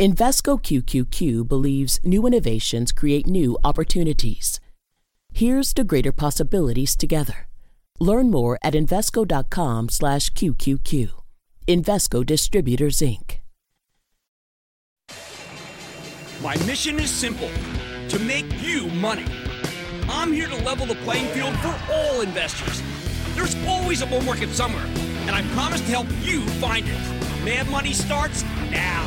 Invesco QQQ believes new innovations create new opportunities. Here's to greater possibilities together. Learn more at Invesco.com/QQQ. Invesco Distributors Inc. My mission is simple: to make you money. I'm here to level the playing field for all investors. There's always a bull market somewhere, and I promise to help you find it. Mad Money starts now.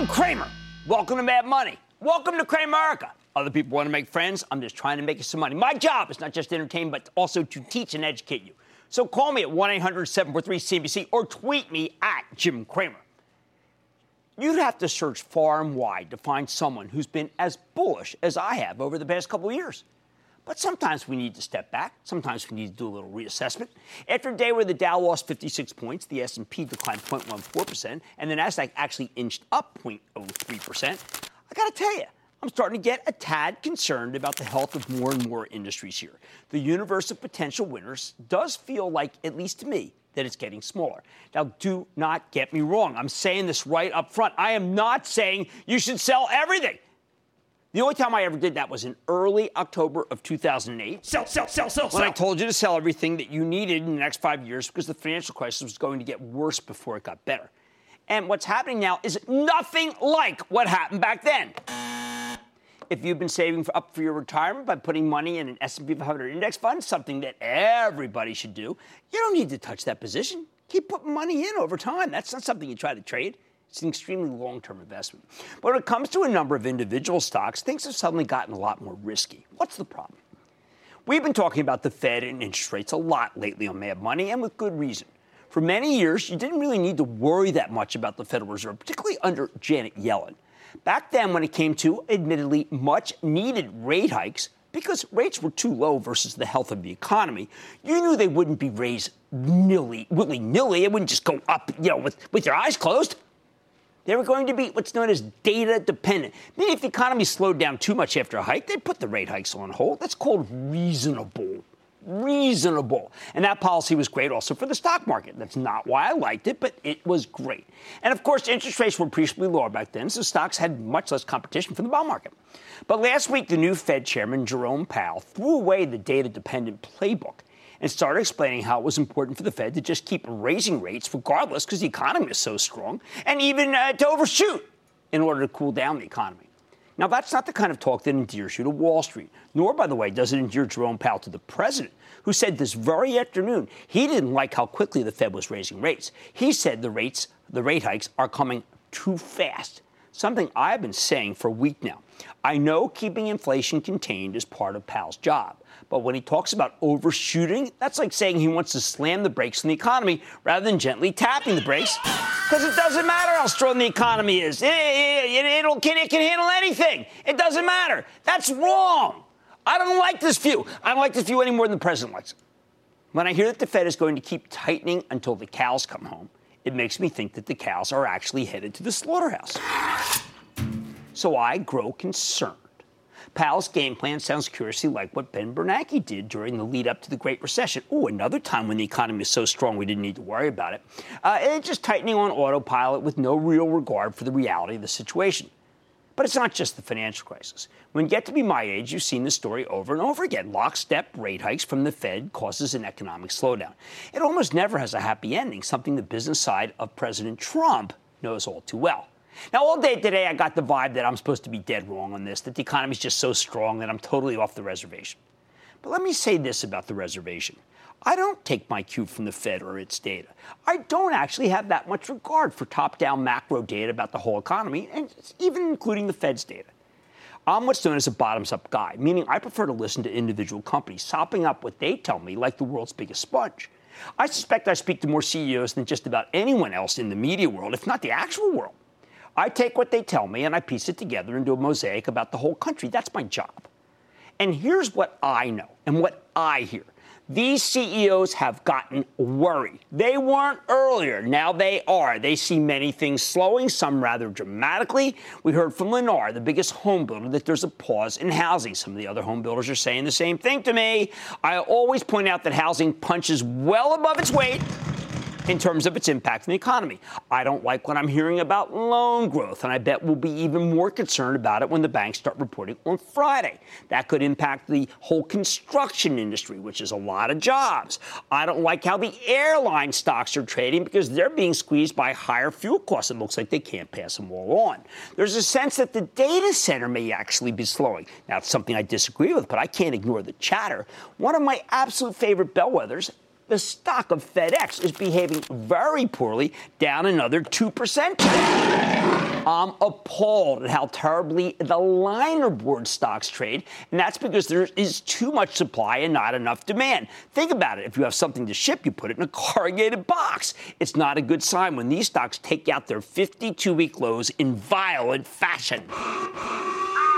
I'm Cramer. Welcome to Mad Money. Welcome to Cramerica. Other people want to make friends. I'm just trying to make you some money. My job is not just to entertain, but also to teach and educate you. So call me at 1 800 743 CNBC or tweet me at Jim Cramer. You'd have to search far and wide to find someone who's been as bullish as I have over the past couple of years. But sometimes we need to step back. Sometimes we need to do a little reassessment. After a day where the Dow lost 56 points, the S&P declined 0.14%, and the Nasdaq actually inched up 0.03%, I got to tell you, I'm starting to get a tad concerned about the health of more and more industries here. The universe of potential winners does feel like, at least to me, that it's getting smaller. Now, do not get me wrong. I'm saying this right up front. I am not saying you should sell everything. The only time I ever did that was in early October of 2008. Sell, sell, sell, sell, sell. When I told you to sell everything that you needed in the next five years because the financial crisis was going to get worse before it got better. And what's happening now is nothing like what happened back then. If you've been saving for, up for your retirement by putting money in an S&P 500 index fund, something that everybody should do, you don't need to touch that position. Keep putting money in over time. That's not something you try to trade. It's an extremely long term investment. But when it comes to a number of individual stocks, things have suddenly gotten a lot more risky. What's the problem? We've been talking about the Fed and interest rates a lot lately on Mad Money, and with good reason. For many years, you didn't really need to worry that much about the Federal Reserve, particularly under Janet Yellen. Back then, when it came to admittedly much needed rate hikes, because rates were too low versus the health of the economy, you knew they wouldn't be raised nilly, willy nilly. It wouldn't just go up, you know, with, with your eyes closed. They were going to be what's known as data dependent. Meaning, if the economy slowed down too much after a hike, they'd put the rate hikes on hold. That's called reasonable. Reasonable. And that policy was great also for the stock market. That's not why I liked it, but it was great. And of course, interest rates were appreciably lower back then, so stocks had much less competition from the bond market. But last week, the new Fed chairman, Jerome Powell, threw away the data dependent playbook and started explaining how it was important for the Fed to just keep raising rates regardless because the economy is so strong, and even uh, to overshoot in order to cool down the economy. Now, that's not the kind of talk that endears you to Wall Street, nor, by the way, does it endear Jerome Powell to the president, who said this very afternoon he didn't like how quickly the Fed was raising rates. He said the rates, the rate hikes, are coming too fast. Something I've been saying for a week now. I know keeping inflation contained is part of Powell's job. But when he talks about overshooting, that's like saying he wants to slam the brakes on the economy rather than gently tapping the brakes. Because it doesn't matter how strong the economy is. It, it, it, will can, it can handle anything. It doesn't matter. That's wrong. I don't like this view. I don't like this view any more than the president likes it. When I hear that the Fed is going to keep tightening until the cows come home, it makes me think that the cows are actually headed to the slaughterhouse. So I grow concerned. Powell's game plan sounds curiously like what Ben Bernanke did during the lead up to the Great Recession. Oh, another time when the economy was so strong we didn't need to worry about it. Uh, just tightening on autopilot with no real regard for the reality of the situation. But it's not just the financial crisis. When you get to be my age, you've seen this story over and over again. Lockstep rate hikes from the Fed causes an economic slowdown. It almost never has a happy ending, something the business side of President Trump knows all too well. Now, all day today, I got the vibe that I'm supposed to be dead wrong on this, that the economy is just so strong that I'm totally off the reservation. But let me say this about the reservation. I don't take my cue from the Fed or its data. I don't actually have that much regard for top down macro data about the whole economy, and even including the Fed's data. I'm what's known as a bottoms up guy, meaning I prefer to listen to individual companies, sopping up what they tell me like the world's biggest sponge. I suspect I speak to more CEOs than just about anyone else in the media world, if not the actual world. I take what they tell me and I piece it together into a mosaic about the whole country. That's my job. And here's what I know and what I hear. These CEOs have gotten worried. They weren't earlier. Now they are. They see many things slowing, some rather dramatically. We heard from Lennar, the biggest home builder, that there's a pause in housing. Some of the other home builders are saying the same thing to me. I always point out that housing punches well above its weight in terms of its impact on the economy. I don't like what I'm hearing about loan growth, and I bet we'll be even more concerned about it when the banks start reporting on Friday. That could impact the whole construction industry, which is a lot of jobs. I don't like how the airline stocks are trading because they're being squeezed by higher fuel costs. It looks like they can't pass them all on. There's a sense that the data center may actually be slowing. Now, it's something I disagree with, but I can't ignore the chatter. One of my absolute favorite bellwethers the stock of FedEx is behaving very poorly, down another 2% today. I'm appalled at how terribly the liner board stocks trade, and that's because there is too much supply and not enough demand. Think about it. If you have something to ship, you put it in a corrugated box. It's not a good sign when these stocks take out their 52 week lows in violent fashion.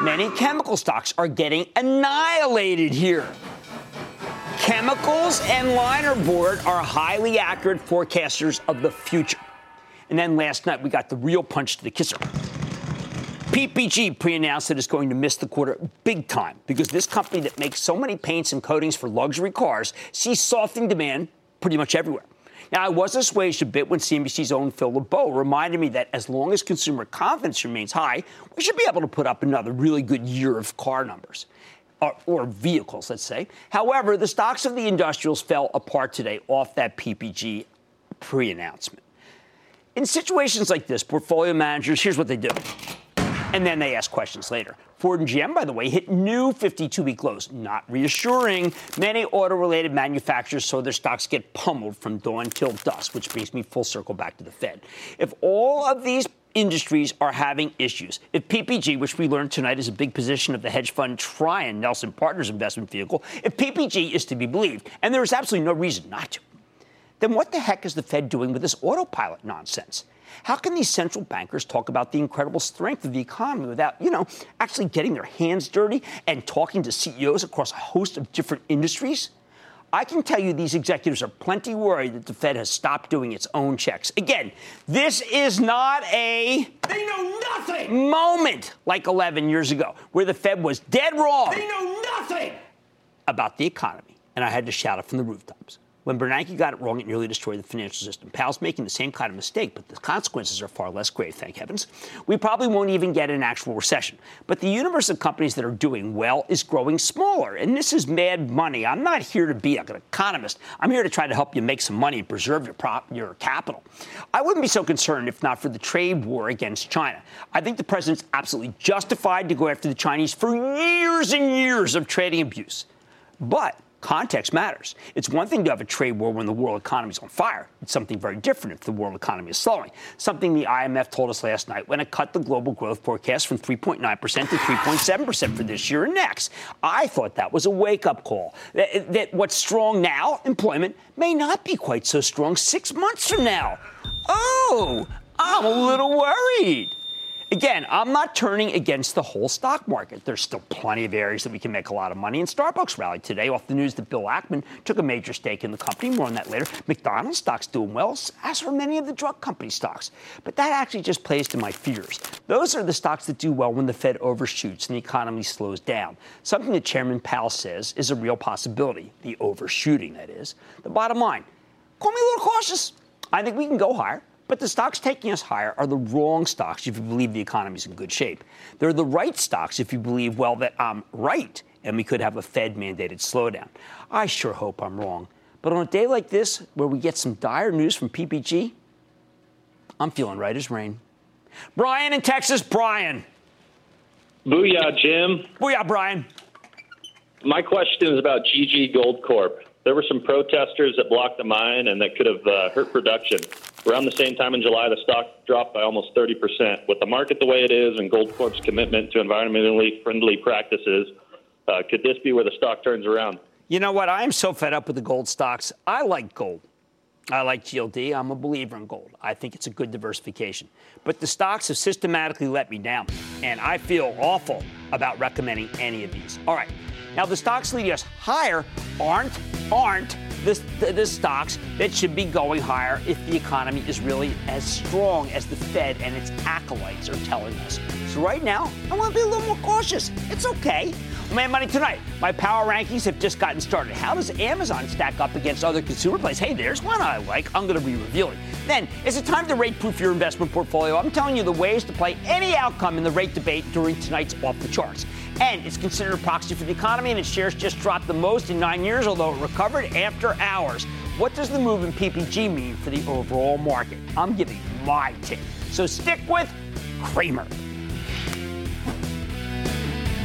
Many chemical stocks are getting annihilated here. Chemicals and linerboard are highly accurate forecasters of the future. And then last night we got the real punch to the kisser. PPG pre announced that it's going to miss the quarter big time because this company that makes so many paints and coatings for luxury cars sees softening demand pretty much everywhere. Now, I was assuaged a bit when CNBC's own Phil LeBeau reminded me that as long as consumer confidence remains high, we should be able to put up another really good year of car numbers or, or vehicles, let's say. However, the stocks of the industrials fell apart today off that PPG pre announcement. In situations like this, portfolio managers, here's what they do. And then they ask questions later. Ford and GM, by the way, hit new 52 week lows. Not reassuring. Many auto related manufacturers saw their stocks get pummeled from dawn till dusk, which brings me full circle back to the Fed. If all of these industries are having issues. If PPG, which we learned tonight is a big position of the hedge fund Trian Nelson Partners investment vehicle, if PPG is to be believed, and there is absolutely no reason not to, then what the heck is the Fed doing with this autopilot nonsense? How can these central bankers talk about the incredible strength of the economy without, you know, actually getting their hands dirty and talking to CEOs across a host of different industries? I can tell you these executives are plenty worried that the Fed has stopped doing its own checks. Again, this is not a they know nothing moment like 11 years ago where the Fed was dead wrong. They know nothing about the economy, and I had to shout it from the rooftops. When Bernanke got it wrong, it nearly destroyed the financial system. Powell's making the same kind of mistake, but the consequences are far less grave, thank heavens. We probably won't even get an actual recession. But the universe of companies that are doing well is growing smaller, and this is mad money. I'm not here to be an economist. I'm here to try to help you make some money and preserve your, prop, your capital. I wouldn't be so concerned if not for the trade war against China. I think the president's absolutely justified to go after the Chinese for years and years of trading abuse. But Context matters. It's one thing to have a trade war when the world economy is on fire. It's something very different if the world economy is slowing. Something the IMF told us last night when it cut the global growth forecast from 3.9% to 3.7% for this year and next. I thought that was a wake up call. That, that what's strong now, employment, may not be quite so strong six months from now. Oh, I'm a little worried. Again, I'm not turning against the whole stock market. There's still plenty of areas that we can make a lot of money. And Starbucks rallied today off the news that Bill Ackman took a major stake in the company. More on that later. McDonald's stock's doing well, as are many of the drug company stocks. But that actually just plays to my fears. Those are the stocks that do well when the Fed overshoots and the economy slows down. Something that Chairman Powell says is a real possibility. The overshooting, that is. The bottom line, call me a little cautious. I think we can go higher. But the stocks taking us higher are the wrong stocks if you believe the economy is in good shape. They're the right stocks if you believe, well, that I'm right and we could have a Fed mandated slowdown. I sure hope I'm wrong. But on a day like this, where we get some dire news from PPG, I'm feeling right as rain. Brian in Texas, Brian. Booyah, Jim. Booyah, Brian. My question is about GG Goldcorp. There were some protesters that blocked the mine and that could have uh, hurt production. Around the same time in July, the stock dropped by almost 30%. With the market the way it is and Goldcorp's commitment to environmentally friendly practices, uh, could this be where the stock turns around? You know what? I am so fed up with the gold stocks. I like gold. I like GLD. I'm a believer in gold. I think it's a good diversification. But the stocks have systematically let me down, and I feel awful about recommending any of these. All right. Now, the stocks leading us higher aren't, aren't the, the, the, stocks that should be going higher if the economy is really as strong as the Fed and its acolytes are telling us. So right now, I want to be a little more cautious. It's okay. Mad Money tonight. My power rankings have just gotten started. How does Amazon stack up against other consumer plays? Hey, there's one I like. I'm going to be revealing. Then, is it time to rate proof your investment portfolio? I'm telling you the ways to play any outcome in the rate debate during tonight's Off the Charts. And it's considered a proxy for the economy, and its shares just dropped the most in nine years, although it recovered after hours. What does the move in PPG mean for the overall market? I'm giving my tip. So stick with Cramer.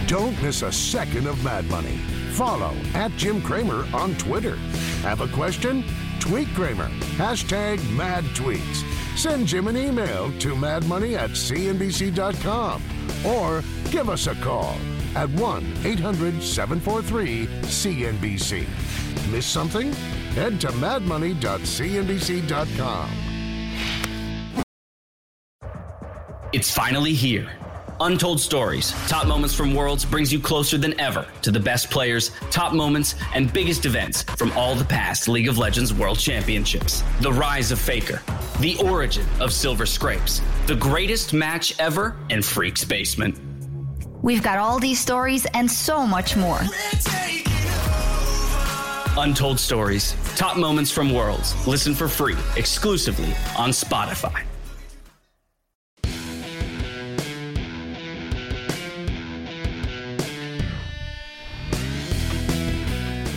Don't miss a second of Mad Money. Follow at Jim Cramer on Twitter. Have a question? Tweet Cramer. Hashtag mad tweets. Send Jim an email to madmoney at cnbc.com or give us a call at 1 800 743 CNBC. Miss something? Head to madmoney.cnbc.com. It's finally here Untold Stories, Top Moments from Worlds brings you closer than ever to the best players, top moments, and biggest events from all the past League of Legends World Championships. The rise of Faker, the origin of Silver Scrapes, the greatest match ever in Freak's Basement. We've got all these stories and so much more. Untold Stories, Top Moments from Worlds. Listen for free exclusively on Spotify.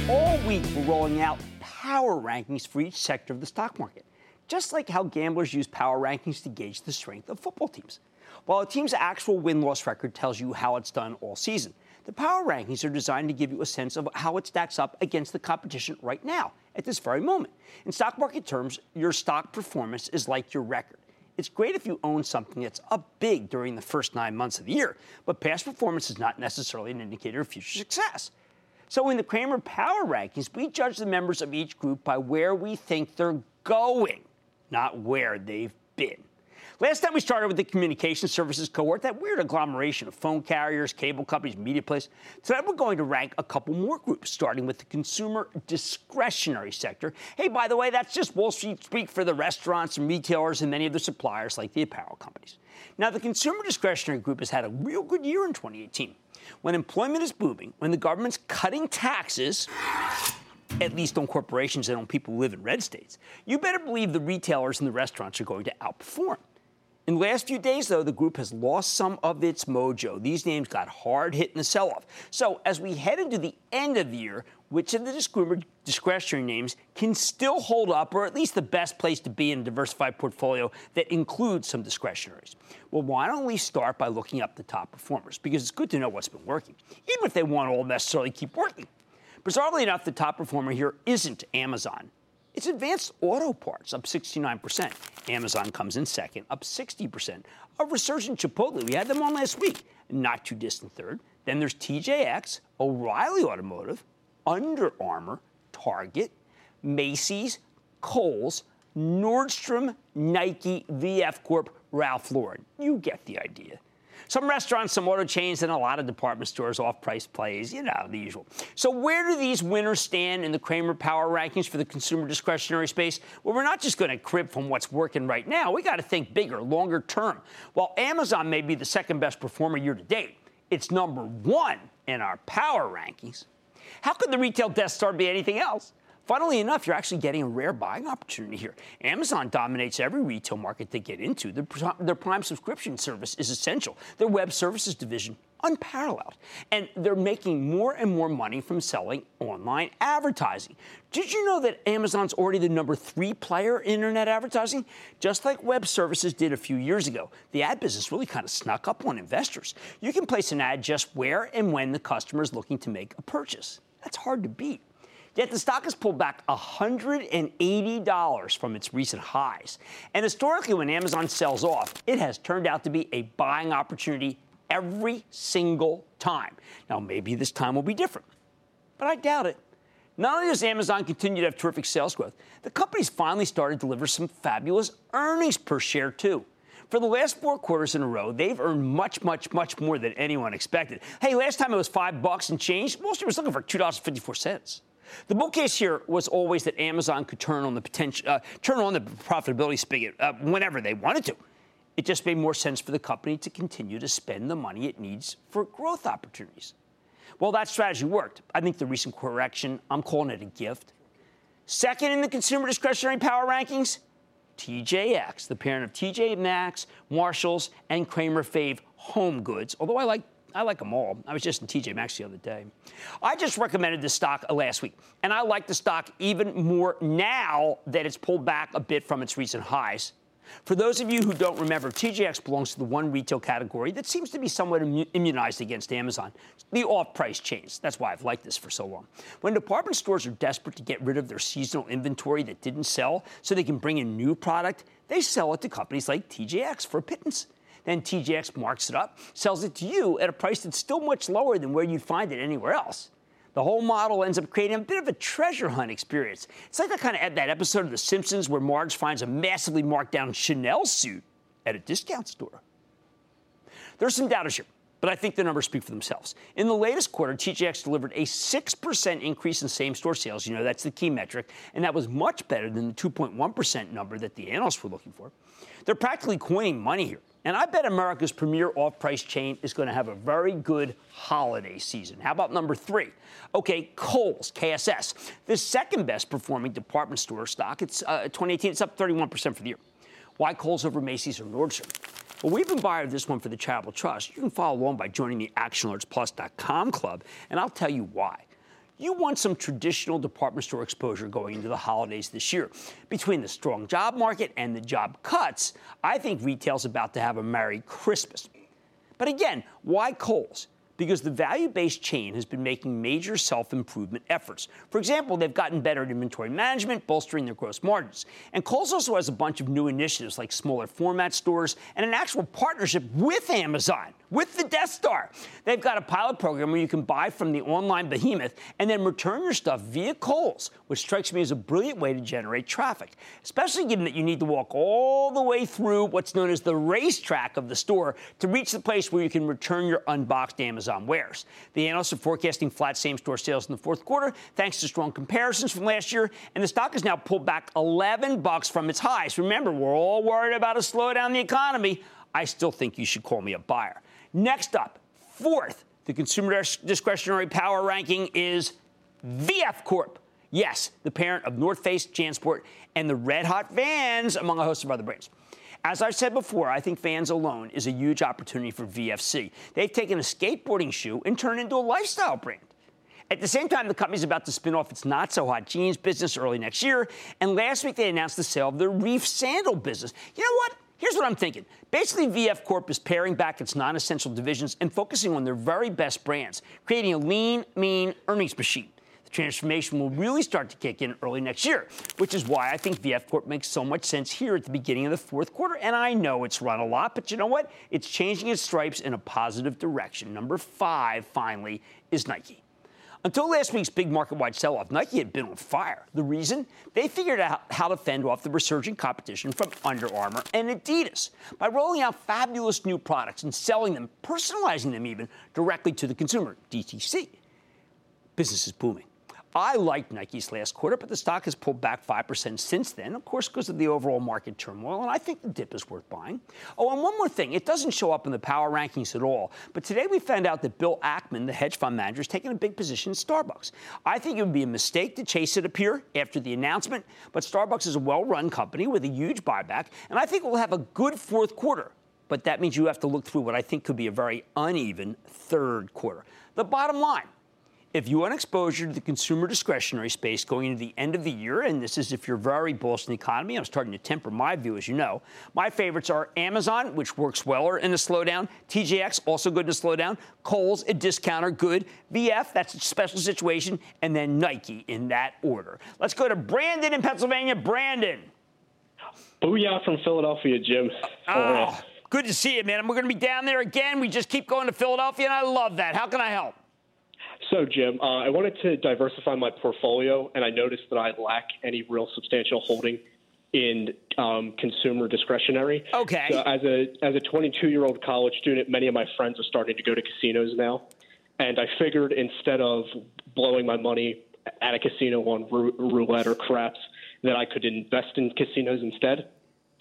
All week, we're rolling out power rankings for each sector of the stock market, just like how gamblers use power rankings to gauge the strength of football teams. While a team's actual win loss record tells you how it's done all season, the power rankings are designed to give you a sense of how it stacks up against the competition right now, at this very moment. In stock market terms, your stock performance is like your record. It's great if you own something that's up big during the first nine months of the year, but past performance is not necessarily an indicator of future success. So in the Cramer Power Rankings, we judge the members of each group by where we think they're going, not where they've been. Last time we started with the communication services cohort, that weird agglomeration of phone carriers, cable companies, media players. Tonight we're going to rank a couple more groups, starting with the consumer discretionary sector. Hey, by the way, that's just Wall Street speak for the restaurants and retailers and many of the suppliers like the apparel companies. Now, the consumer discretionary group has had a real good year in 2018 when employment is booming, when the government's cutting taxes, at least on corporations and on people who live in red states, you better believe the retailers and the restaurants are going to outperform. In the last few days, though, the group has lost some of its mojo. These names got hard hit in the sell off. So, as we head into the end of the year, which of the discretionary names can still hold up, or at least the best place to be in a diversified portfolio that includes some discretionaries? Well, why don't we start by looking up the top performers? Because it's good to know what's been working, even if they won't all necessarily keep working. Bizarrely enough, the top performer here isn't Amazon. It's advanced auto parts, up 69%. Amazon comes in second, up 60%. A resurgent Chipotle, we had them on last week, not too distant third. Then there's TJX, O'Reilly Automotive, Under Armour, Target, Macy's, Kohl's, Nordstrom, Nike, VF Corp, Ralph Lauren. You get the idea. Some restaurants, some auto chains, and a lot of department stores, off price plays, you know, the usual. So, where do these winners stand in the Cramer Power Rankings for the consumer discretionary space? Well, we're not just going to crib from what's working right now. We got to think bigger, longer term. While Amazon may be the second best performer year to date, it's number one in our power rankings. How could the retail Death Star be anything else? Funnily enough, you're actually getting a rare buying opportunity here. Amazon dominates every retail market they get into. Their, their Prime subscription service is essential. Their web services division, unparalleled. And they're making more and more money from selling online advertising. Did you know that Amazon's already the number three player in internet advertising? Just like web services did a few years ago, the ad business really kind of snuck up on investors. You can place an ad just where and when the customer is looking to make a purchase. That's hard to beat. Yet the stock has pulled back $180 from its recent highs. And historically, when Amazon sells off, it has turned out to be a buying opportunity every single time. Now, maybe this time will be different, but I doubt it. Not only does Amazon continue to have terrific sales growth, the company's finally started to deliver some fabulous earnings per share, too. For the last four quarters in a row, they've earned much, much, much more than anyone expected. Hey, last time it was five bucks and change. Wall Street was looking for $2.54. The bull case here was always that Amazon could turn on the potential, uh, turn on the profitability spigot uh, whenever they wanted to. It just made more sense for the company to continue to spend the money it needs for growth opportunities. Well, that strategy worked. I think the recent correction, I'm calling it a gift. Second in the consumer discretionary power rankings, TJX, the parent of TJ Maxx, Marshalls, and Cramer Fave Home Goods. Although I like I like them all. I was just in TJ Maxx the other day. I just recommended this stock last week, and I like the stock even more now that it's pulled back a bit from its recent highs. For those of you who don't remember, TJX belongs to the one retail category that seems to be somewhat immunized against Amazon the off price chains. That's why I've liked this for so long. When department stores are desperate to get rid of their seasonal inventory that didn't sell so they can bring in new product, they sell it to companies like TJX for pittance. Then TJX marks it up, sells it to you at a price that's still much lower than where you'd find it anywhere else. The whole model ends up creating a bit of a treasure hunt experience. It's like that kind of that episode of The Simpsons where Marge finds a massively marked down Chanel suit at a discount store. There's some doubters here, but I think the numbers speak for themselves. In the latest quarter, TJX delivered a 6% increase in same store sales. You know, that's the key metric, and that was much better than the 2.1% number that the analysts were looking for. They're practically coining money here. And I bet America's premier off price chain is going to have a very good holiday season. How about number three? Okay, Kohl's, KSS, the second best performing department store stock. It's uh, 2018, it's up 31% for the year. Why Kohl's over Macy's or Nordstrom? Well, we've of this one for the Charitable Trust. You can follow along by joining the ActionAlertsPlus.com club, and I'll tell you why you want some traditional department store exposure going into the holidays this year. Between the strong job market and the job cuts, I think retail's about to have a Merry Christmas. But again, why Kohl's? Because the value based chain has been making major self improvement efforts. For example, they've gotten better at inventory management, bolstering their gross margins. And Kohl's also has a bunch of new initiatives like smaller format stores and an actual partnership with Amazon, with the Death Star. They've got a pilot program where you can buy from the online behemoth and then return your stuff via Kohl's, which strikes me as a brilliant way to generate traffic, especially given that you need to walk all the way through what's known as the racetrack of the store to reach the place where you can return your unboxed Amazon wares. The analysts are forecasting flat same store sales in the fourth quarter thanks to strong comparisons from last year, and the stock has now pulled back 11 bucks from its highs. Remember, we're all worried about a slowdown in the economy. I still think you should call me a buyer. Next up, fourth, the consumer discretionary power ranking is VF Corp. Yes, the parent of North Face, Jansport, and the Red Hot Vans, among a host of other brands. As I've said before, I think Vans alone is a huge opportunity for VFC. They've taken a skateboarding shoe and turned it into a lifestyle brand. At the same time, the company's about to spin off its not so hot jeans business early next year. And last week, they announced the sale of their Reef sandal business. You know what? Here's what I'm thinking. Basically, VF Corp is paring back its non essential divisions and focusing on their very best brands, creating a lean, mean earnings machine The transformation will really start to kick in early next year, which is why I think VF Corp makes so much sense here at the beginning of the fourth quarter. And I know it's run a lot, but you know what? It's changing its stripes in a positive direction. Number five, finally, is Nike. Until last week's big market wide sell off, Nike had been on fire. The reason? They figured out how to fend off the resurgent competition from Under Armour and Adidas by rolling out fabulous new products and selling them, personalizing them even, directly to the consumer, DTC. Business is booming. I liked Nike's last quarter, but the stock has pulled back 5% since then, of course, because of the overall market turmoil, and I think the dip is worth buying. Oh, and one more thing it doesn't show up in the power rankings at all, but today we found out that Bill Ackman, the hedge fund manager, is taking a big position in Starbucks. I think it would be a mistake to chase it up here after the announcement, but Starbucks is a well run company with a huge buyback, and I think it will have a good fourth quarter. But that means you have to look through what I think could be a very uneven third quarter. The bottom line if you want exposure to the consumer discretionary space going into the end of the year, and this is if you're very bullish in the economy, I'm starting to temper my view, as you know. My favorites are Amazon, which works well in a slowdown, TJX, also good in a slowdown, Kohl's, a discounter, good, VF, that's a special situation, and then Nike in that order. Let's go to Brandon in Pennsylvania. Brandon. Booyah from Philadelphia, Jim. Oh, good to see you, man. We're going to be down there again. We just keep going to Philadelphia, and I love that. How can I help? So, Jim, uh, I wanted to diversify my portfolio, and I noticed that I lack any real substantial holding in um, consumer discretionary. Okay. So as a as a 22 year old college student, many of my friends are starting to go to casinos now, and I figured instead of blowing my money at a casino on roulette or craps that I could invest in casinos instead.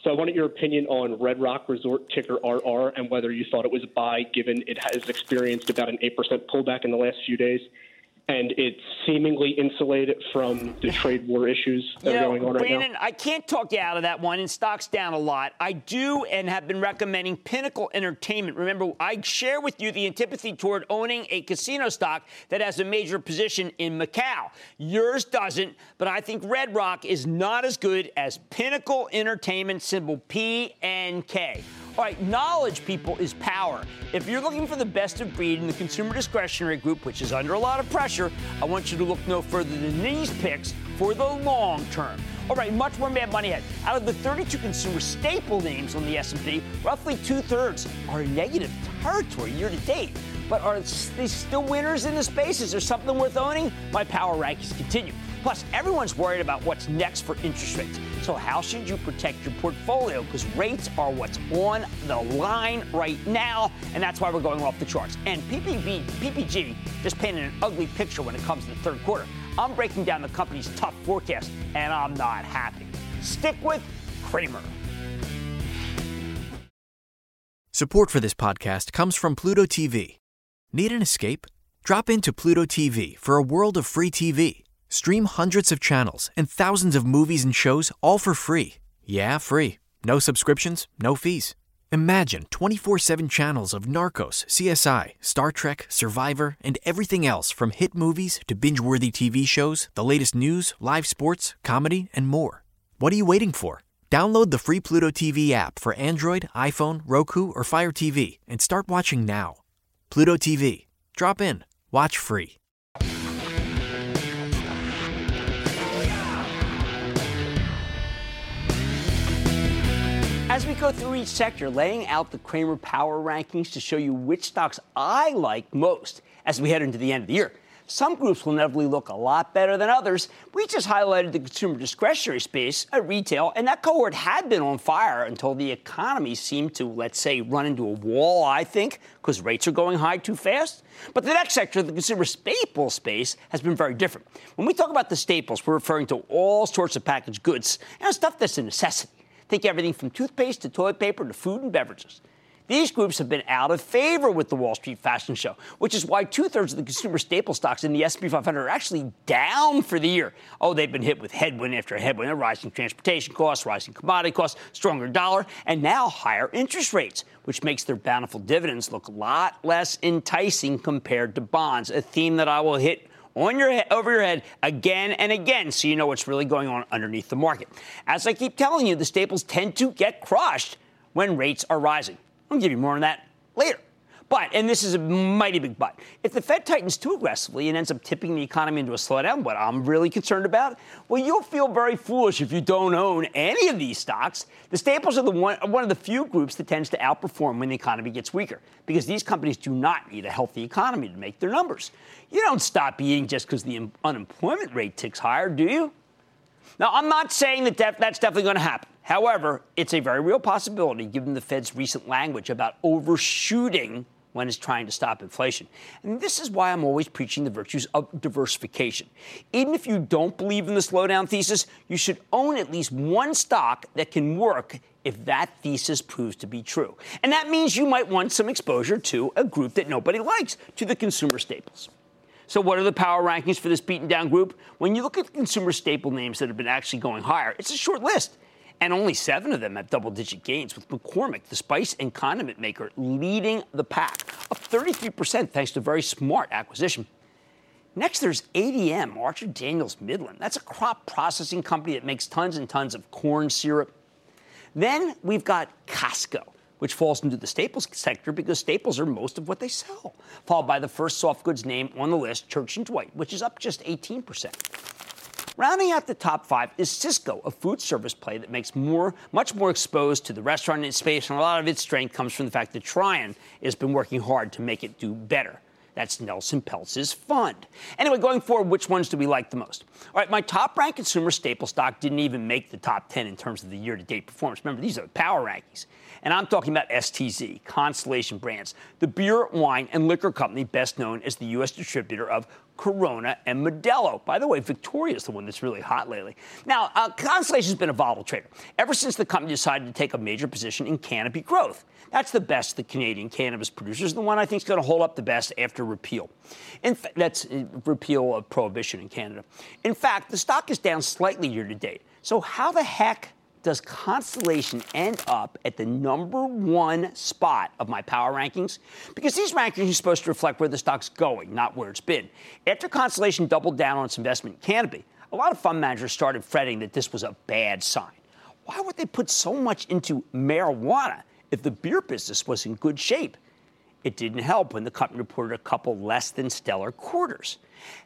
So I wanted your opinion on Red Rock Resort ticker RR and whether you thought it was a buy given it has experienced about an 8% pullback in the last few days and it's seemingly insulated from the trade war issues that you are going on right Brandon, now. I can't talk you out of that one, and stock's down a lot. I do and have been recommending Pinnacle Entertainment. Remember, I share with you the antipathy toward owning a casino stock that has a major position in Macau. Yours doesn't, but I think Red Rock is not as good as Pinnacle Entertainment, symbol P N K. All right, knowledge, people, is power. If you're looking for the best of breed in the consumer discretionary group, which is under a lot of pressure, I want you to look no further than these picks for the long term. All right, much more Mad Money ahead. Out of the 32 consumer staple names on the S&P, roughly two-thirds are negative territory year to date. But are they still winners in the space? Is there something worth owning? My power rankings continue. Plus, everyone's worried about what's next for interest rates. So, how should you protect your portfolio? Because rates are what's on the line right now, and that's why we're going off the charts. And PPB, PPG just painted an ugly picture when it comes to the third quarter. I'm breaking down the company's tough forecast, and I'm not happy. Stick with Cramer. Support for this podcast comes from Pluto TV. Need an escape? Drop into Pluto TV for a world of free TV. Stream hundreds of channels and thousands of movies and shows all for free. Yeah, free. No subscriptions, no fees. Imagine 24 7 channels of Narcos, CSI, Star Trek, Survivor, and everything else from hit movies to binge worthy TV shows, the latest news, live sports, comedy, and more. What are you waiting for? Download the free Pluto TV app for Android, iPhone, Roku, or Fire TV and start watching now. Pluto TV. Drop in. Watch free. As we go through each sector, laying out the Cramer Power rankings to show you which stocks I like most as we head into the end of the year. Some groups will inevitably look a lot better than others. We just highlighted the consumer discretionary space at retail, and that cohort had been on fire until the economy seemed to, let's say, run into a wall, I think, because rates are going high too fast. But the next sector, the consumer staple space, has been very different. When we talk about the staples, we're referring to all sorts of packaged goods and stuff that's a necessity. Think everything from toothpaste to toilet paper to food and beverages. These groups have been out of favor with the Wall Street fashion show, which is why two-thirds of the consumer staple stocks in the S&P 500 are actually down for the year. Oh, they've been hit with headwind after headwind, rising transportation costs, rising commodity costs, stronger dollar, and now higher interest rates, which makes their bountiful dividends look a lot less enticing compared to bonds, a theme that I will hit on your over your head again and again so you know what's really going on underneath the market. As I keep telling you, the staples tend to get crushed when rates are rising. I'll give you more on that later. But, and this is a mighty big but, if the Fed tightens too aggressively and ends up tipping the economy into a slowdown, what I'm really concerned about, well, you'll feel very foolish if you don't own any of these stocks. The staples are the one, one of the few groups that tends to outperform when the economy gets weaker because these companies do not need a healthy economy to make their numbers. You don't stop eating just because the unemployment rate ticks higher, do you? Now, I'm not saying that def- that's definitely going to happen. However, it's a very real possibility given the Fed's recent language about overshooting when it's trying to stop inflation. And this is why I'm always preaching the virtues of diversification. Even if you don't believe in the slowdown thesis, you should own at least one stock that can work if that thesis proves to be true. And that means you might want some exposure to a group that nobody likes, to the consumer staples. So, what are the power rankings for this beaten down group? When you look at the consumer staple names that have been actually going higher, it's a short list. And only seven of them have double digit gains, with McCormick, the spice and condiment maker, leading the pack, up 33% thanks to a very smart acquisition. Next, there's ADM, Archer Daniels Midland. That's a crop processing company that makes tons and tons of corn syrup. Then we've got Costco, which falls into the staples sector because staples are most of what they sell, followed by the first soft goods name on the list, Church and Dwight, which is up just 18%. Rounding out the top five is Sysco, a food service play that makes more, much more exposed to the restaurant space, and a lot of its strength comes from the fact that Trian has been working hard to make it do better. That's Nelson Peltz's fund. Anyway, going forward, which ones do we like the most? All right, my top ranked consumer staple stock didn't even make the top 10 in terms of the year to date performance. Remember, these are the power rankings. And I'm talking about STZ, Constellation Brands, the beer, wine, and liquor company best known as the U.S. distributor of Corona, and Modelo. By the way, Victoria is the one that's really hot lately. Now, uh, Constellation's been a volatile trader ever since the company decided to take a major position in canopy growth. That's the best the Canadian cannabis producers, the one I think is going to hold up the best after repeal. In fa- that's uh, repeal of prohibition in Canada. In fact, the stock is down slightly year to date. So how the heck does Constellation end up at the number one spot of my power rankings? Because these rankings are supposed to reflect where the stock's going, not where it's been. After Constellation doubled down on its investment in Canopy, a lot of fund managers started fretting that this was a bad sign. Why would they put so much into marijuana if the beer business was in good shape? It didn't help when the company reported a couple less than stellar quarters.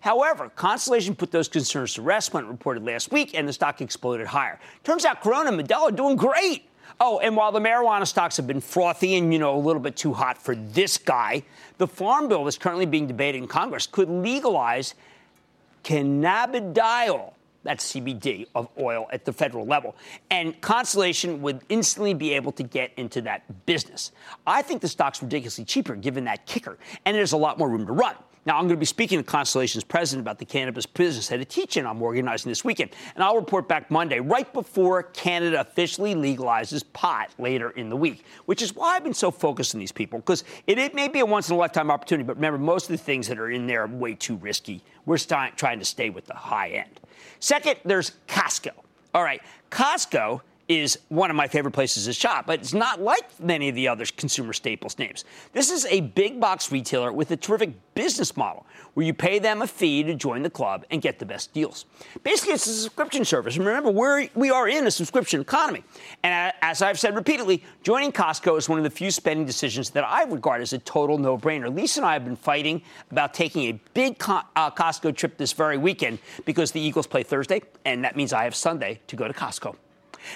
However, Constellation put those concerns to rest when it reported last week, and the stock exploded higher. Turns out Corona and Modelo are doing great. Oh, and while the marijuana stocks have been frothy and, you know, a little bit too hot for this guy, the farm bill that's currently being debated in Congress could legalize cannabidiol, that's CBD of oil at the federal level. And Constellation would instantly be able to get into that business. I think the stock's ridiculously cheaper given that kicker, and there's a lot more room to run. Now, I'm going to be speaking to Constellation's president about the cannabis business at a teach-in I'm organizing this weekend, and I'll report back Monday, right before Canada officially legalizes pot later in the week, which is why I've been so focused on these people, because it, it may be a once-in-a-lifetime opportunity, but remember, most of the things that are in there are way too risky. We're st- trying to stay with the high end. Second, there's Costco. All right, Costco is one of my favorite places to shop, but it's not like many of the other consumer staples names. This is a big box retailer with a terrific business model where you pay them a fee to join the club and get the best deals. Basically, it's a subscription service. And remember, we're, we are in a subscription economy. And as I've said repeatedly, joining Costco is one of the few spending decisions that I regard as a total no brainer. Lisa and I have been fighting about taking a big uh, Costco trip this very weekend because the Eagles play Thursday, and that means I have Sunday to go to Costco.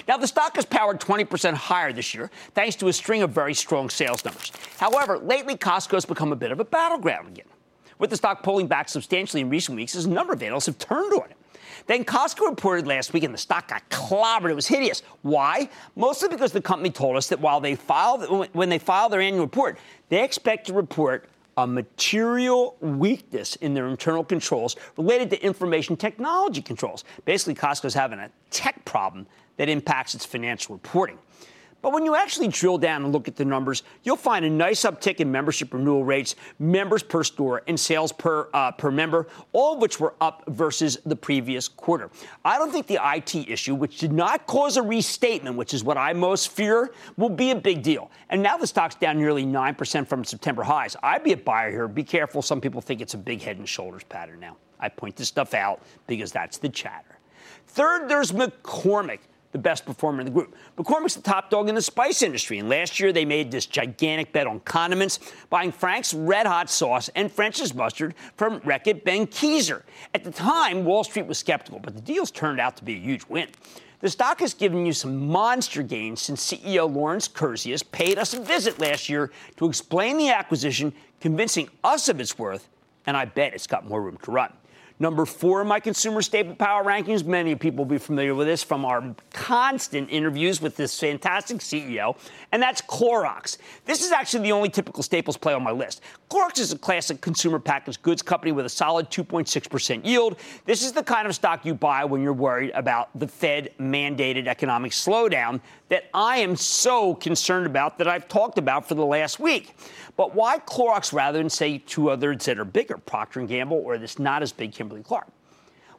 Now, the stock has powered 20% higher this year thanks to a string of very strong sales numbers. However, lately, Costco has become a bit of a battleground again. With the stock pulling back substantially in recent weeks as a number of analysts have turned on it. Then Costco reported last week and the stock got clobbered. It was hideous. Why? Mostly because the company told us that while they file, when they file their annual report, they expect to report a material weakness in their internal controls related to information technology controls. Basically, Costco's having a tech problem that impacts its financial reporting. But when you actually drill down and look at the numbers, you'll find a nice uptick in membership renewal rates, members per store, and sales per uh, per member, all of which were up versus the previous quarter. I don't think the IT issue, which did not cause a restatement, which is what I most fear, will be a big deal. And now the stock's down nearly 9% from September highs. I'd be a buyer here. Be careful. Some people think it's a big head and shoulders pattern now. I point this stuff out because that's the chatter. Third, there's McCormick the best performer in the group. McCormick's the top dog in the spice industry, and last year they made this gigantic bet on condiments, buying Frank's Red Hot sauce and French's mustard from Reckitt Benckiser. At the time, Wall Street was skeptical, but the deals turned out to be a huge win. The stock has given you some monster gains since CEO Lawrence Kurzius paid us a visit last year to explain the acquisition, convincing us of its worth, and I bet it's got more room to run. Number four in my consumer staple power rankings. Many people will be familiar with this from our constant interviews with this fantastic CEO, and that's Clorox. This is actually the only typical staples play on my list. Clorox is a classic consumer packaged goods company with a solid 2.6% yield. This is the kind of stock you buy when you're worried about the Fed mandated economic slowdown that I am so concerned about that I've talked about for the last week. But why Clorox rather than say two others that are bigger, Procter & Gamble or this not as big Kimberly Clark?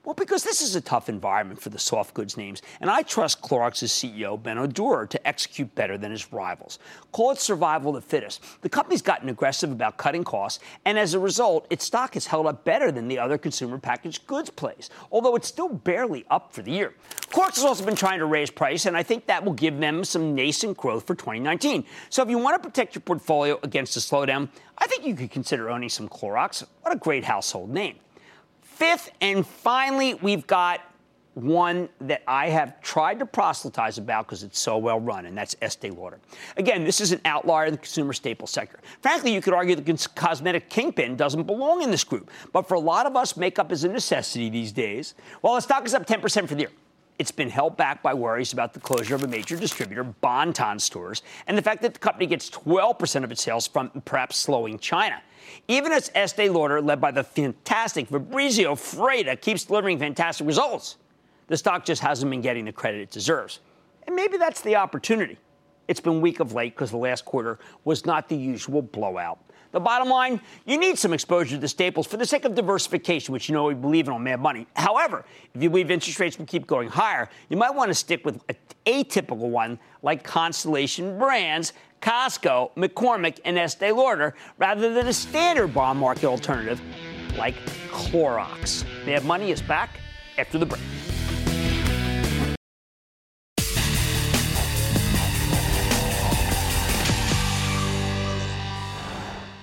Well, because this is a tough environment for the soft goods names, and I trust Clorox's CEO, Benno Dorer, to execute better than his rivals. Call it survival of the fittest. The company's gotten aggressive about cutting costs, and as a result, its stock has held up better than the other consumer packaged goods plays, although it's still barely up for the year. Clorox has also been trying to raise price, and I think that will give them some nascent growth for 2019. So if you want to protect your portfolio against a slowdown, I think you could consider owning some Clorox. What a great household name. Fifth, and finally, we've got one that I have tried to proselytize about because it's so well run, and that's Estee Lauder. Again, this is an outlier in the consumer staple sector. Frankly, you could argue the cosmetic kingpin doesn't belong in this group, but for a lot of us, makeup is a necessity these days. While the stock is up 10% for the year, It's been held back by worries about the closure of a major distributor, Bon-Ton Stores, and the fact that the company gets 12% of its sales from perhaps slowing China. Even as Estee Lauder, led by the fantastic Fabrizio Freda, keeps delivering fantastic results, the stock just hasn't been getting the credit it deserves. And maybe that's the opportunity. It's been weak of late because the last quarter was not the usual blowout. The bottom line, you need some exposure to the staples for the sake of diversification, which you know we believe in on Mad Money. However, if you believe interest rates will keep going higher, you might want to stick with an atypical one like Constellation Brands, Costco, McCormick, and Estee Lauder, rather than a standard bond market alternative like Clorox. Mad Money is back after the break.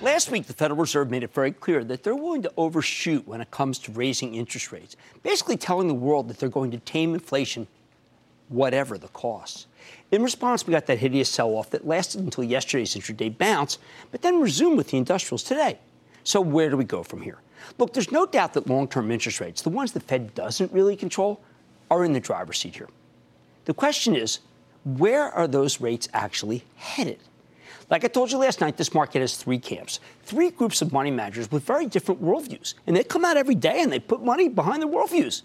Last week, the Federal Reserve made it very clear that they're willing to overshoot when it comes to raising interest rates, basically telling the world that they're going to tame inflation, whatever the cost. In response, we got that hideous sell off that lasted until yesterday's intraday bounce, but then resumed with the industrials today. So, where do we go from here? Look, there's no doubt that long term interest rates, the ones the Fed doesn't really control, are in the driver's seat here. The question is, where are those rates actually headed? Like I told you last night, this market has three camps, three groups of money managers with very different worldviews. And they come out every day and they put money behind their worldviews.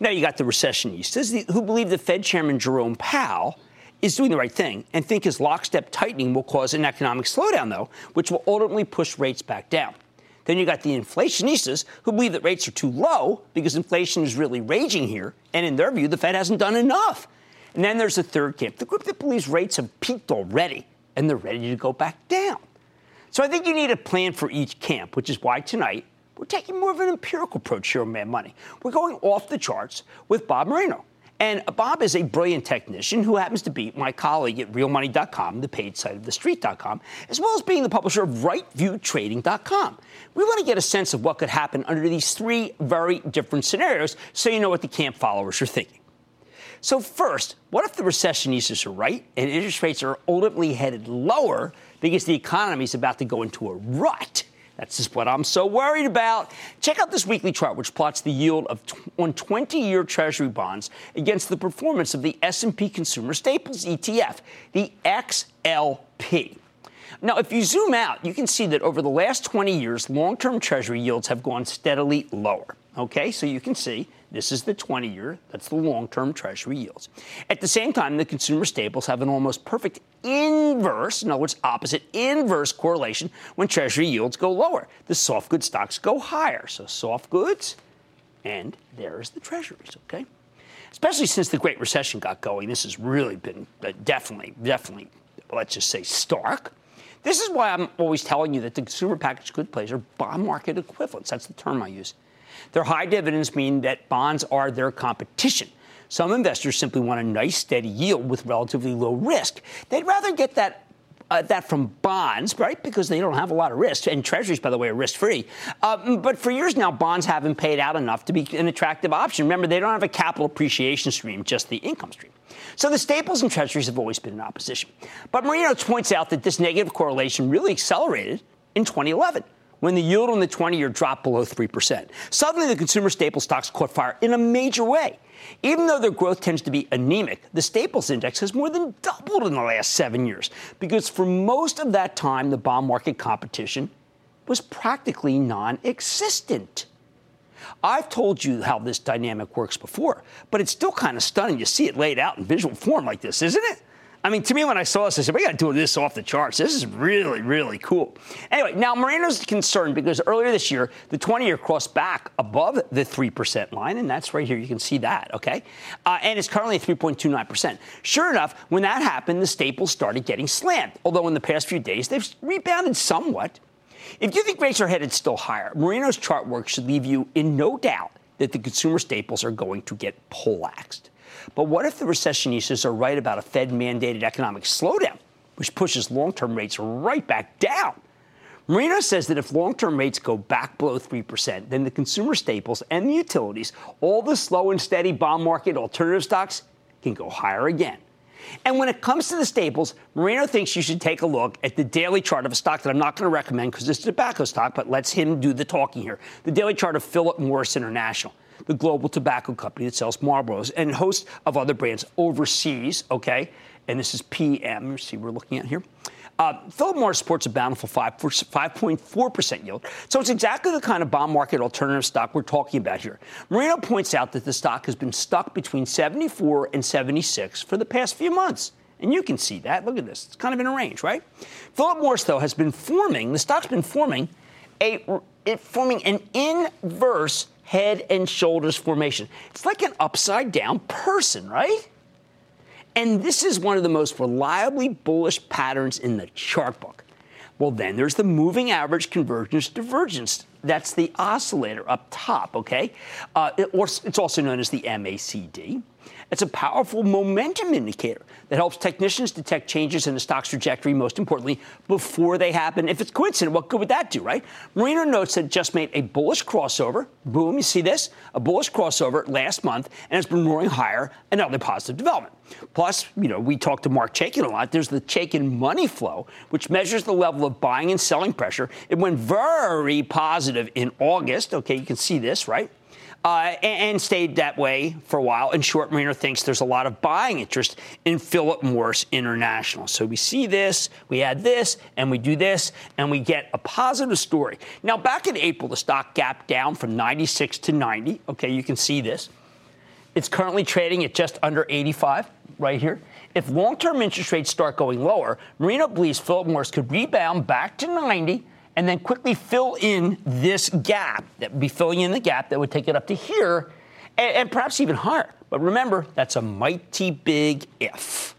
Now, you got the recessionistas who believe the Fed Chairman Jerome Powell is doing the right thing and think his lockstep tightening will cause an economic slowdown, though, which will ultimately push rates back down. Then you got the inflationistas who believe that rates are too low because inflation is really raging here, and in their view, the Fed hasn't done enough. And then there's the third camp, the group that believes rates have peaked already and they're ready to go back down. So I think you need a plan for each camp, which is why tonight we're taking more of an empirical approach here on Mad Money. We're going off the charts with Bob Moreno. And Bob is a brilliant technician who happens to be my colleague at realmoney.com, the paid site of thestreet.com, as well as being the publisher of rightviewtrading.com. We want to get a sense of what could happen under these three very different scenarios so you know what the camp followers are thinking. So, first, what if the recessionistas are right and interest rates are ultimately headed lower because the economy is about to go into a rut? That's just what I'm so worried about. Check out this weekly chart, which plots the yield of t- on 20-year Treasury bonds against the performance of the S&P Consumer Staples ETF, the XLP. Now, if you zoom out, you can see that over the last 20 years, long-term Treasury yields have gone steadily lower. Okay, so you can see this is the 20 year, that's the long term Treasury yields. At the same time, the consumer staples have an almost perfect inverse, in other words, opposite inverse correlation when Treasury yields go lower. The soft goods stocks go higher. So soft goods, and there's the Treasuries, okay? Especially since the Great Recession got going, this has really been uh, definitely, definitely, let's just say, stark. This is why I'm always telling you that the consumer packaged good plays are bond market equivalents. That's the term I use. Their high dividends mean that bonds are their competition. Some investors simply want a nice, steady yield with relatively low risk. They'd rather get that uh, that from bonds, right? Because they don't have a lot of risk. And treasuries, by the way, are risk free. Uh, but for years now, bonds haven't paid out enough to be an attractive option. Remember, they don't have a capital appreciation stream, just the income stream. So the staples and treasuries have always been in opposition. But Moreno points out that this negative correlation really accelerated in 2011 when the yield on the 20 year dropped below 3%. Suddenly, the consumer staple stocks caught fire in a major way. Even though their growth tends to be anemic, the Staples Index has more than doubled in the last seven years because for most of that time, the bond market competition was practically non existent. I've told you how this dynamic works before, but it's still kind of stunning to see it laid out in visual form like this, isn't it? I mean, to me, when I saw this, I said, we got to do this off the charts. This is really, really cool. Anyway, now Moreno's concerned because earlier this year, the 20 year crossed back above the 3% line, and that's right here. You can see that, okay? Uh, and it's currently at 3.29%. Sure enough, when that happened, the staples started getting slammed, although in the past few days, they've rebounded somewhat. If you think rates are headed still higher, Moreno's chart work should leave you in no doubt that the consumer staples are going to get poleaxed. But what if the recessionistas are right about a Fed mandated economic slowdown, which pushes long term rates right back down? Moreno says that if long term rates go back below 3%, then the consumer staples and the utilities, all the slow and steady bond market alternative stocks, can go higher again. And when it comes to the staples, Moreno thinks you should take a look at the daily chart of a stock that I'm not going to recommend because it's a tobacco stock, but lets him do the talking here. The daily chart of Philip Morris International the global tobacco company that sells Marlboros and host of other brands overseas, okay? And this is PM, you see we're looking at here. Uh, Philip Morris supports a bountiful 5, 5.4% yield. So it's exactly the kind of bond market alternative stock we're talking about here. Moreno points out that the stock has been stuck between 74 and 76 for the past few months. And you can see that. Look at this. It's kind of in a range, right? Philip Morris, though, has been forming, the stock's been forming a forming an inverse head and shoulders formation. It's like an upside down person, right? And this is one of the most reliably bullish patterns in the chart book. Well, then there's the moving average convergence divergence. That's the oscillator up top, okay? Uh, it, or it's also known as the MACD. It's a powerful momentum indicator that helps technicians detect changes in the stock's trajectory, most importantly, before they happen. If it's coincident, what good would that do, right? Moreno notes that just made a bullish crossover. Boom, you see this? A bullish crossover last month, and it's been roaring higher, another positive development. Plus, you know, we talked to Mark Chaikin a lot. There's the Chaikin money flow, which measures the level of buying and selling pressure. It went very positive in August. Okay, you can see this, right? Uh, and, stayed that way for a while. And Short Moreno thinks there's a lot of buying interest in Philip Morris International. So we see this, we add this, and we do this, and we get a positive story. Now, back in April, the stock gapped down from 96 to 90. Okay, you can see this. It's currently trading at just under 85 right here. If long term interest rates start going lower, Moreno believes Philip Morris could rebound back to 90 and then quickly fill in this gap that would be filling in the gap that would take it up to here and, and perhaps even higher. But remember, that's a mighty big if.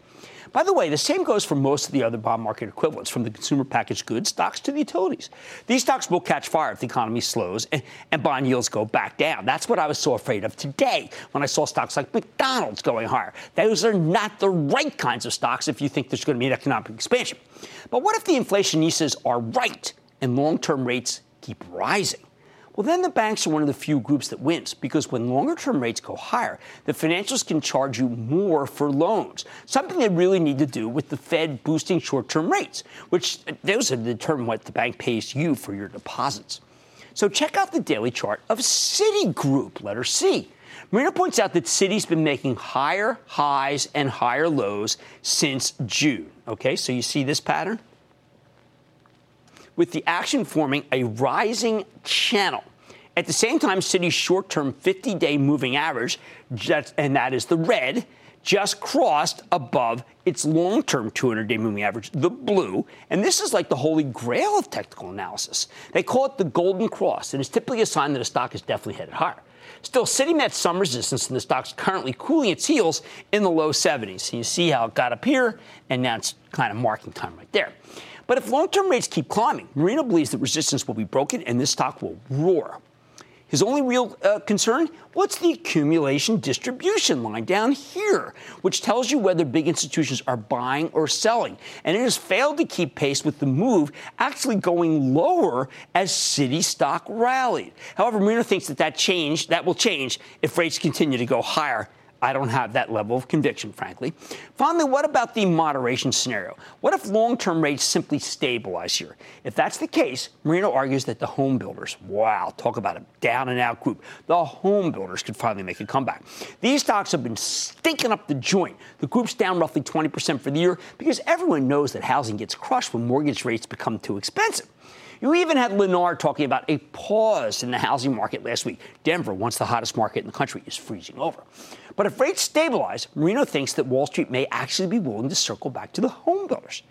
By the way, the same goes for most of the other bond market equivalents, from the consumer packaged goods stocks to the utilities. These stocks will catch fire if the economy slows and, and, bond yields go back down. That's what I was so afraid of today when I saw stocks like McDonald's going higher. Those are not the right kinds of stocks if you think there's going to be an economic expansion. But what if the inflationistas are right? And long term rates keep rising. Well, then the banks are one of the few groups that wins because when longer term rates go higher, the financials can charge you more for loans. Something they really need to do with the Fed boosting short term rates, which uh, those are determine what the bank pays you for your deposits. So check out the daily chart of Citigroup, letter C. Moreno points out that Citi's been making higher highs and higher lows since June. Okay, so you see this pattern? With the action forming a rising channel. At the same time, Citi's short term 50 day moving average, and that is the red, just crossed above its long term 200 day moving average, the blue. And this is like the holy grail of technical analysis. They call it the golden cross, and it's typically a sign that a stock is definitely headed higher. Still, Citi met some resistance, and the stock's currently cooling its heels in the low 70s. And you see how it got up here, and now it's kind of marking time right there. But if long term rates keep climbing, Moreno believes that resistance will be broken and this stock will roar. His only real uh, concern? What's the accumulation distribution line down here, which tells you whether big institutions are buying or selling. And it has failed to keep pace with the move, actually going lower as Citi stock rallied. However, Moreno thinks that that change that will change if rates continue to go higher I don't have that level of conviction, frankly. Finally, what about the moderation scenario? What if long term rates simply stabilize here? If that's the case, Moreno argues that the home builders, wow, talk about a down and out group, the home builders could finally make a comeback. These stocks have been stinking up the joint. The group's down roughly 20% for the year because everyone knows that housing gets crushed when mortgage rates become too expensive. You even had Lennar talking about a pause in the housing market last week. Denver, once the hottest market in the country, is freezing over. But if rates stabilize, Moreno thinks that Wall Street may actually be willing to circle back to the home builders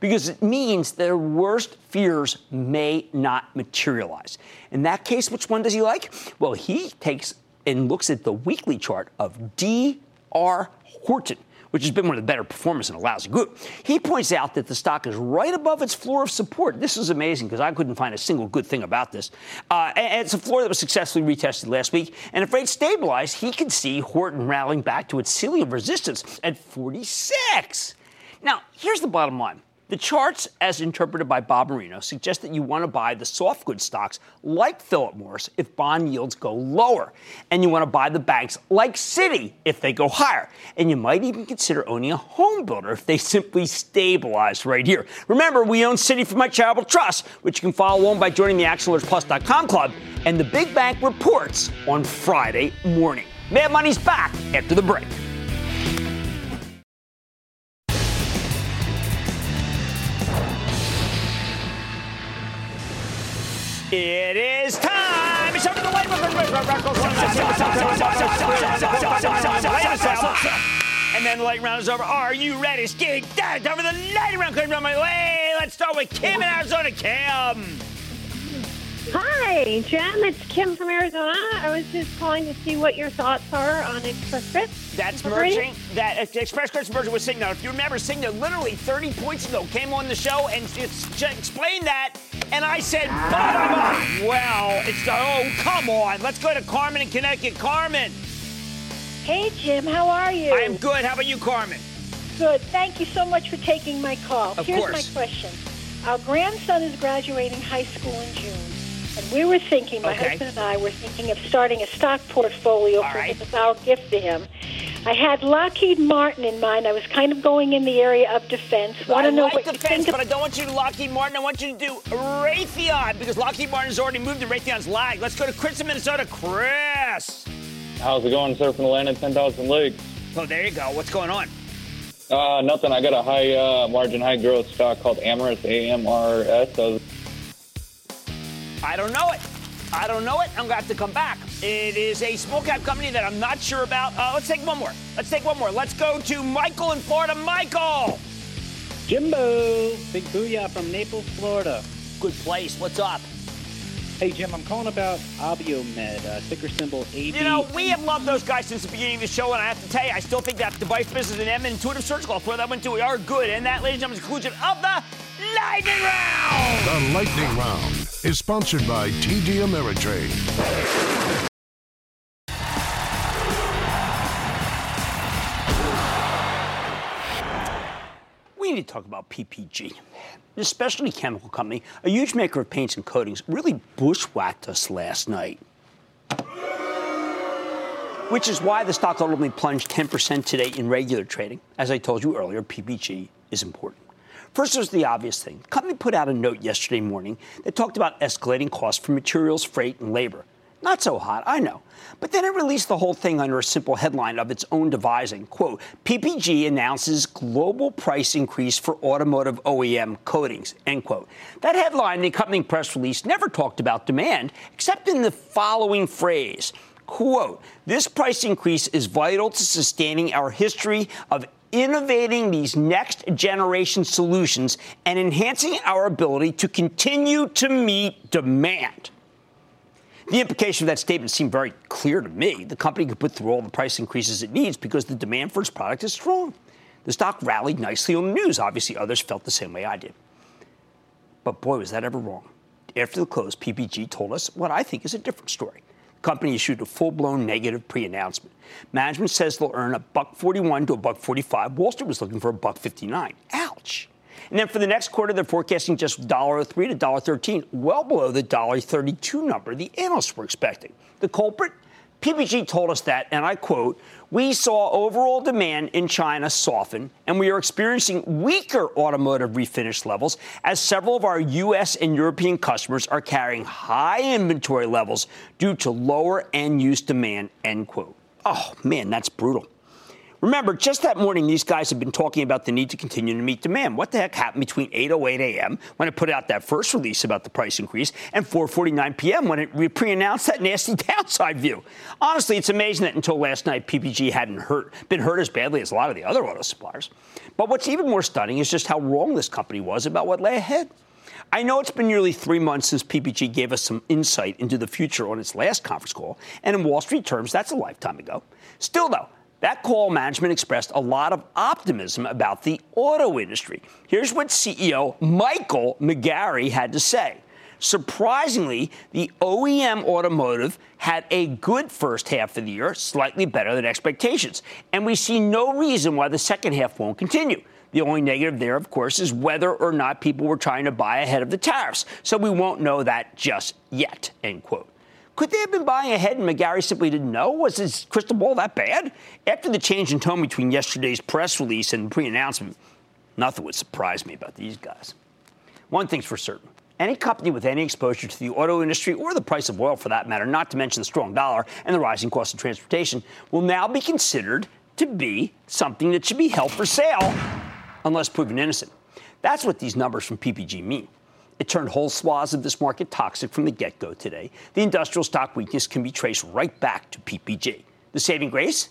because it means their worst fears may not materialize. In that case, which one does he like? Well, he takes and looks at the weekly chart of D.R. Horton which has been one of the better performers in a lousy group. He points out that the stock is right above its floor of support. This is amazing because I couldn't find a single good thing about this. Uh, and it's a floor that was successfully retested last week. And if rates stabilize, he can see Horton rallying back to its ceiling of resistance at 46. Now, here's the bottom line. The charts, as interpreted by Bob Moreno, suggest that you want to buy the soft goods stocks like Philip Morris if bond yields go lower. And you want to buy the banks like Citi if they go higher. And you might even consider owning a home builder if they simply stabilize right here. Remember, we own Citi for my charitable trust, which you can follow along by joining the ActionAlertsPlus.com club and the Big Bank reports on Friday morning. Mad Money's back after the break. It is time. It's the And then the light round is over. Are you ready? Skig that for the light round. On my way. Let's start with Kim in Arizona. Kim. Hi, Jim. It's Kim from Arizona. I was just calling to see what your thoughts are on Express Scripts. That's merging. That Express Scripts merging with Cigna. If you remember, Cigna literally 30 points ago came on the show and just explained that, and I said, bottom up. Well, it's oh come on. Let's go to Carmen in Connecticut. Carmen. Hey, Jim. How are you? I am good. How about you, Carmen? Good. Thank you so much for taking my call. Of Here's course. my question. Our grandson is graduating high school in June. And we were thinking, my Okay. husband and I were thinking of starting a stock portfolio All for right. him as our gift to him. I had Lockheed Martin in mind. I was kind of going in the area of defense. Want I to know like what you defense, think but I don't want you to Lockheed Martin. I want you to do Raytheon because Lockheed Martin has already moved and Raytheon's lag. Let's go to Chris in Minnesota. Chris. How's it going surfing the land in 10,000 leagues? Oh, there you go. What's going on? Uh, nothing. I got a high uh, margin, high growth stock called Amyris, A-M-R-S. I was- I don't know it. I don't know it. I'm going to have to come back. It is a small cap company that I'm not sure about. Uh, let's take one more. Let's take one more. Let's go to Michael in Florida. Michael. Jimbo, big booyah from Naples, Florida. Good place. What's up? Hey, Jim, I'm calling about Abiomed, uh, ticker symbol AD. You know, we have loved those guys since the beginning of the show, and I have to tell you, I still think that device business and M Intuitive Surgical, I'll throw that one too, we are good. And that, ladies and gentlemen, is the conclusion of the Lightning Round. The Lightning Round is sponsored by TD Ameritrade. We need to talk about PPG. The specialty chemical company, a huge maker of paints and coatings, really bushwhacked us last night. Which is why the stock ultimately plunged 10% today in regular trading. As I told you earlier, PPG is important. First, there's the obvious thing. The company put out a note yesterday morning that talked about escalating costs for materials, freight, and labor. Not so hot, I know. But then it released the whole thing under a simple headline of its own devising. Quote, PPG announces global price increase for automotive OEM coatings, end quote. That headline, the accompanying press release, never talked about demand, except in the following phrase. Quote, this price increase is vital to sustaining our history of innovating these next generation solutions and enhancing our ability to continue to meet demand. The implication of that statement seemed very clear to me. The company could put through all the price increases it needs because the demand for its product is strong. The stock rallied nicely on the news. Obviously, others felt the same way I did. But boy, was that ever wrong. After the close, PPG told us what I think is a different story. Company issued a full-blown negative pre-announcement. Management says they'll earn a buck 41 to a buck 45. Wall Street was looking for a buck 59. Ouch. And then for the next quarter, they're forecasting just $1.03 to $1.13, well below the $1.32 number the analysts were expecting. The culprit? PPG told us that, and I quote, we saw overall demand in China soften, and we are experiencing weaker automotive refinish levels as several of our U.S. and European customers are carrying high inventory levels due to lower end use demand, end quote. Oh, man, that's brutal. Remember, just that morning, these guys had been talking about the need to continue to meet demand. What the heck happened between 8:08 a.m. when it put out that first release about the price increase and 4:49 p.m. when it pre-announced that nasty downside view? Honestly, it's amazing that until last night, PPG hadn't hurt, been hurt as badly as a lot of the other auto suppliers. But what's even more stunning is just how wrong this company was about what lay ahead. I know it's been nearly three months since PPG gave us some insight into the future on its last conference call, and in Wall Street terms, that's a lifetime ago. Still, though, that call management expressed a lot of optimism about the auto industry. Here's what CEO Michael McGarry had to say. Surprisingly, the OEM automotive had a good first half of the year, slightly better than expectations. And we see no reason why the second half won't continue. The only negative there, of course, is whether or not people were trying to buy ahead of the tariffs. So we won't know that just yet, end quote. Could they have been buying ahead and McGarry simply didn't know? Was his crystal ball that bad? After the change in tone between yesterday's press release and pre announcement, nothing would surprise me about these guys. One thing's for certain any company with any exposure to the auto industry or the price of oil for that matter, not to mention the strong dollar and the rising cost of transportation, will now be considered to be something that should be held for sale unless proven innocent. That's what these numbers from PPG mean. It turned whole swaths of this market toxic from the get go today. The industrial stock weakness can be traced right back to PPG. The saving grace?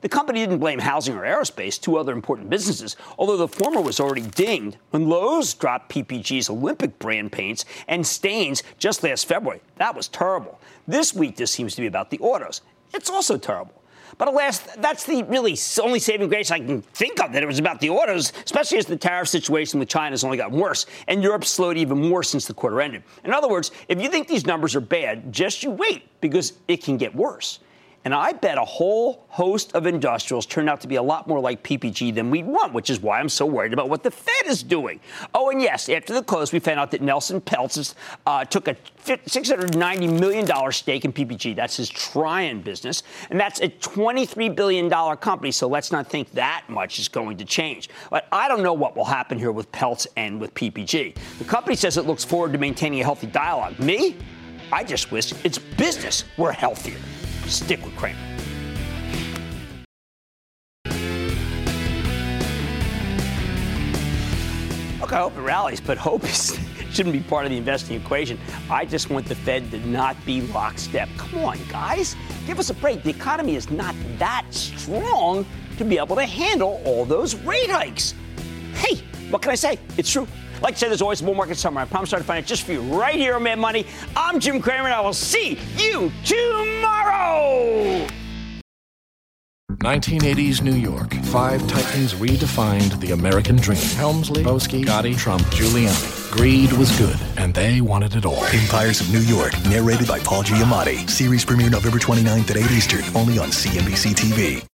The company didn't blame housing or aerospace, two other important businesses, although the former was already dinged when Lowe's dropped PPG's Olympic brand paints and stains just last February. That was terrible. This week, weakness seems to be about the autos. It's also terrible. But alas, that's the really only saving grace I can think of that it was about the autos, especially as the tariff situation with China has only gotten worse and Europe slowed even more since the quarter ended. In other words, if you think these numbers are bad, just you wait because it can get worse. And I bet a whole host of industrials turned out to be a lot more like PPG than we'd want, which is why I'm so worried about what the Fed is doing. Oh, and yes, after the close, we found out that Nelson Peltz uh, took a $690 million stake in PPG. That's his Trian business. And that's a $23 billion company, so let's not think that much is going to change. But I don't know what will happen here with Peltz and with PPG. The company says it looks forward to maintaining a healthy dialogue. Me? I just wish its business were healthier. Stick with Cramer. Look, I hope it rallies, but hope is, shouldn't be part of the investing equation. I just want the Fed to not be lockstep. Come on, guys, give us a break. The economy is not that strong to be able to handle all those rate hikes. Hey, what can I say? It's true. Like I said, there's always a bull market somewhere. I promise to find it just for you right here on Mad Money. I'm Jim Cramer, and I will see you tomorrow. 1980s New York. Five titans redefined the American dream. Helmsley, Boesky, Gotti, Trump, Giuliani. Greed was good, and they wanted it all. Empires of New York, narrated by Paul Giamatti. Series premiere November 29th at 8 Eastern, only on CNBC TV.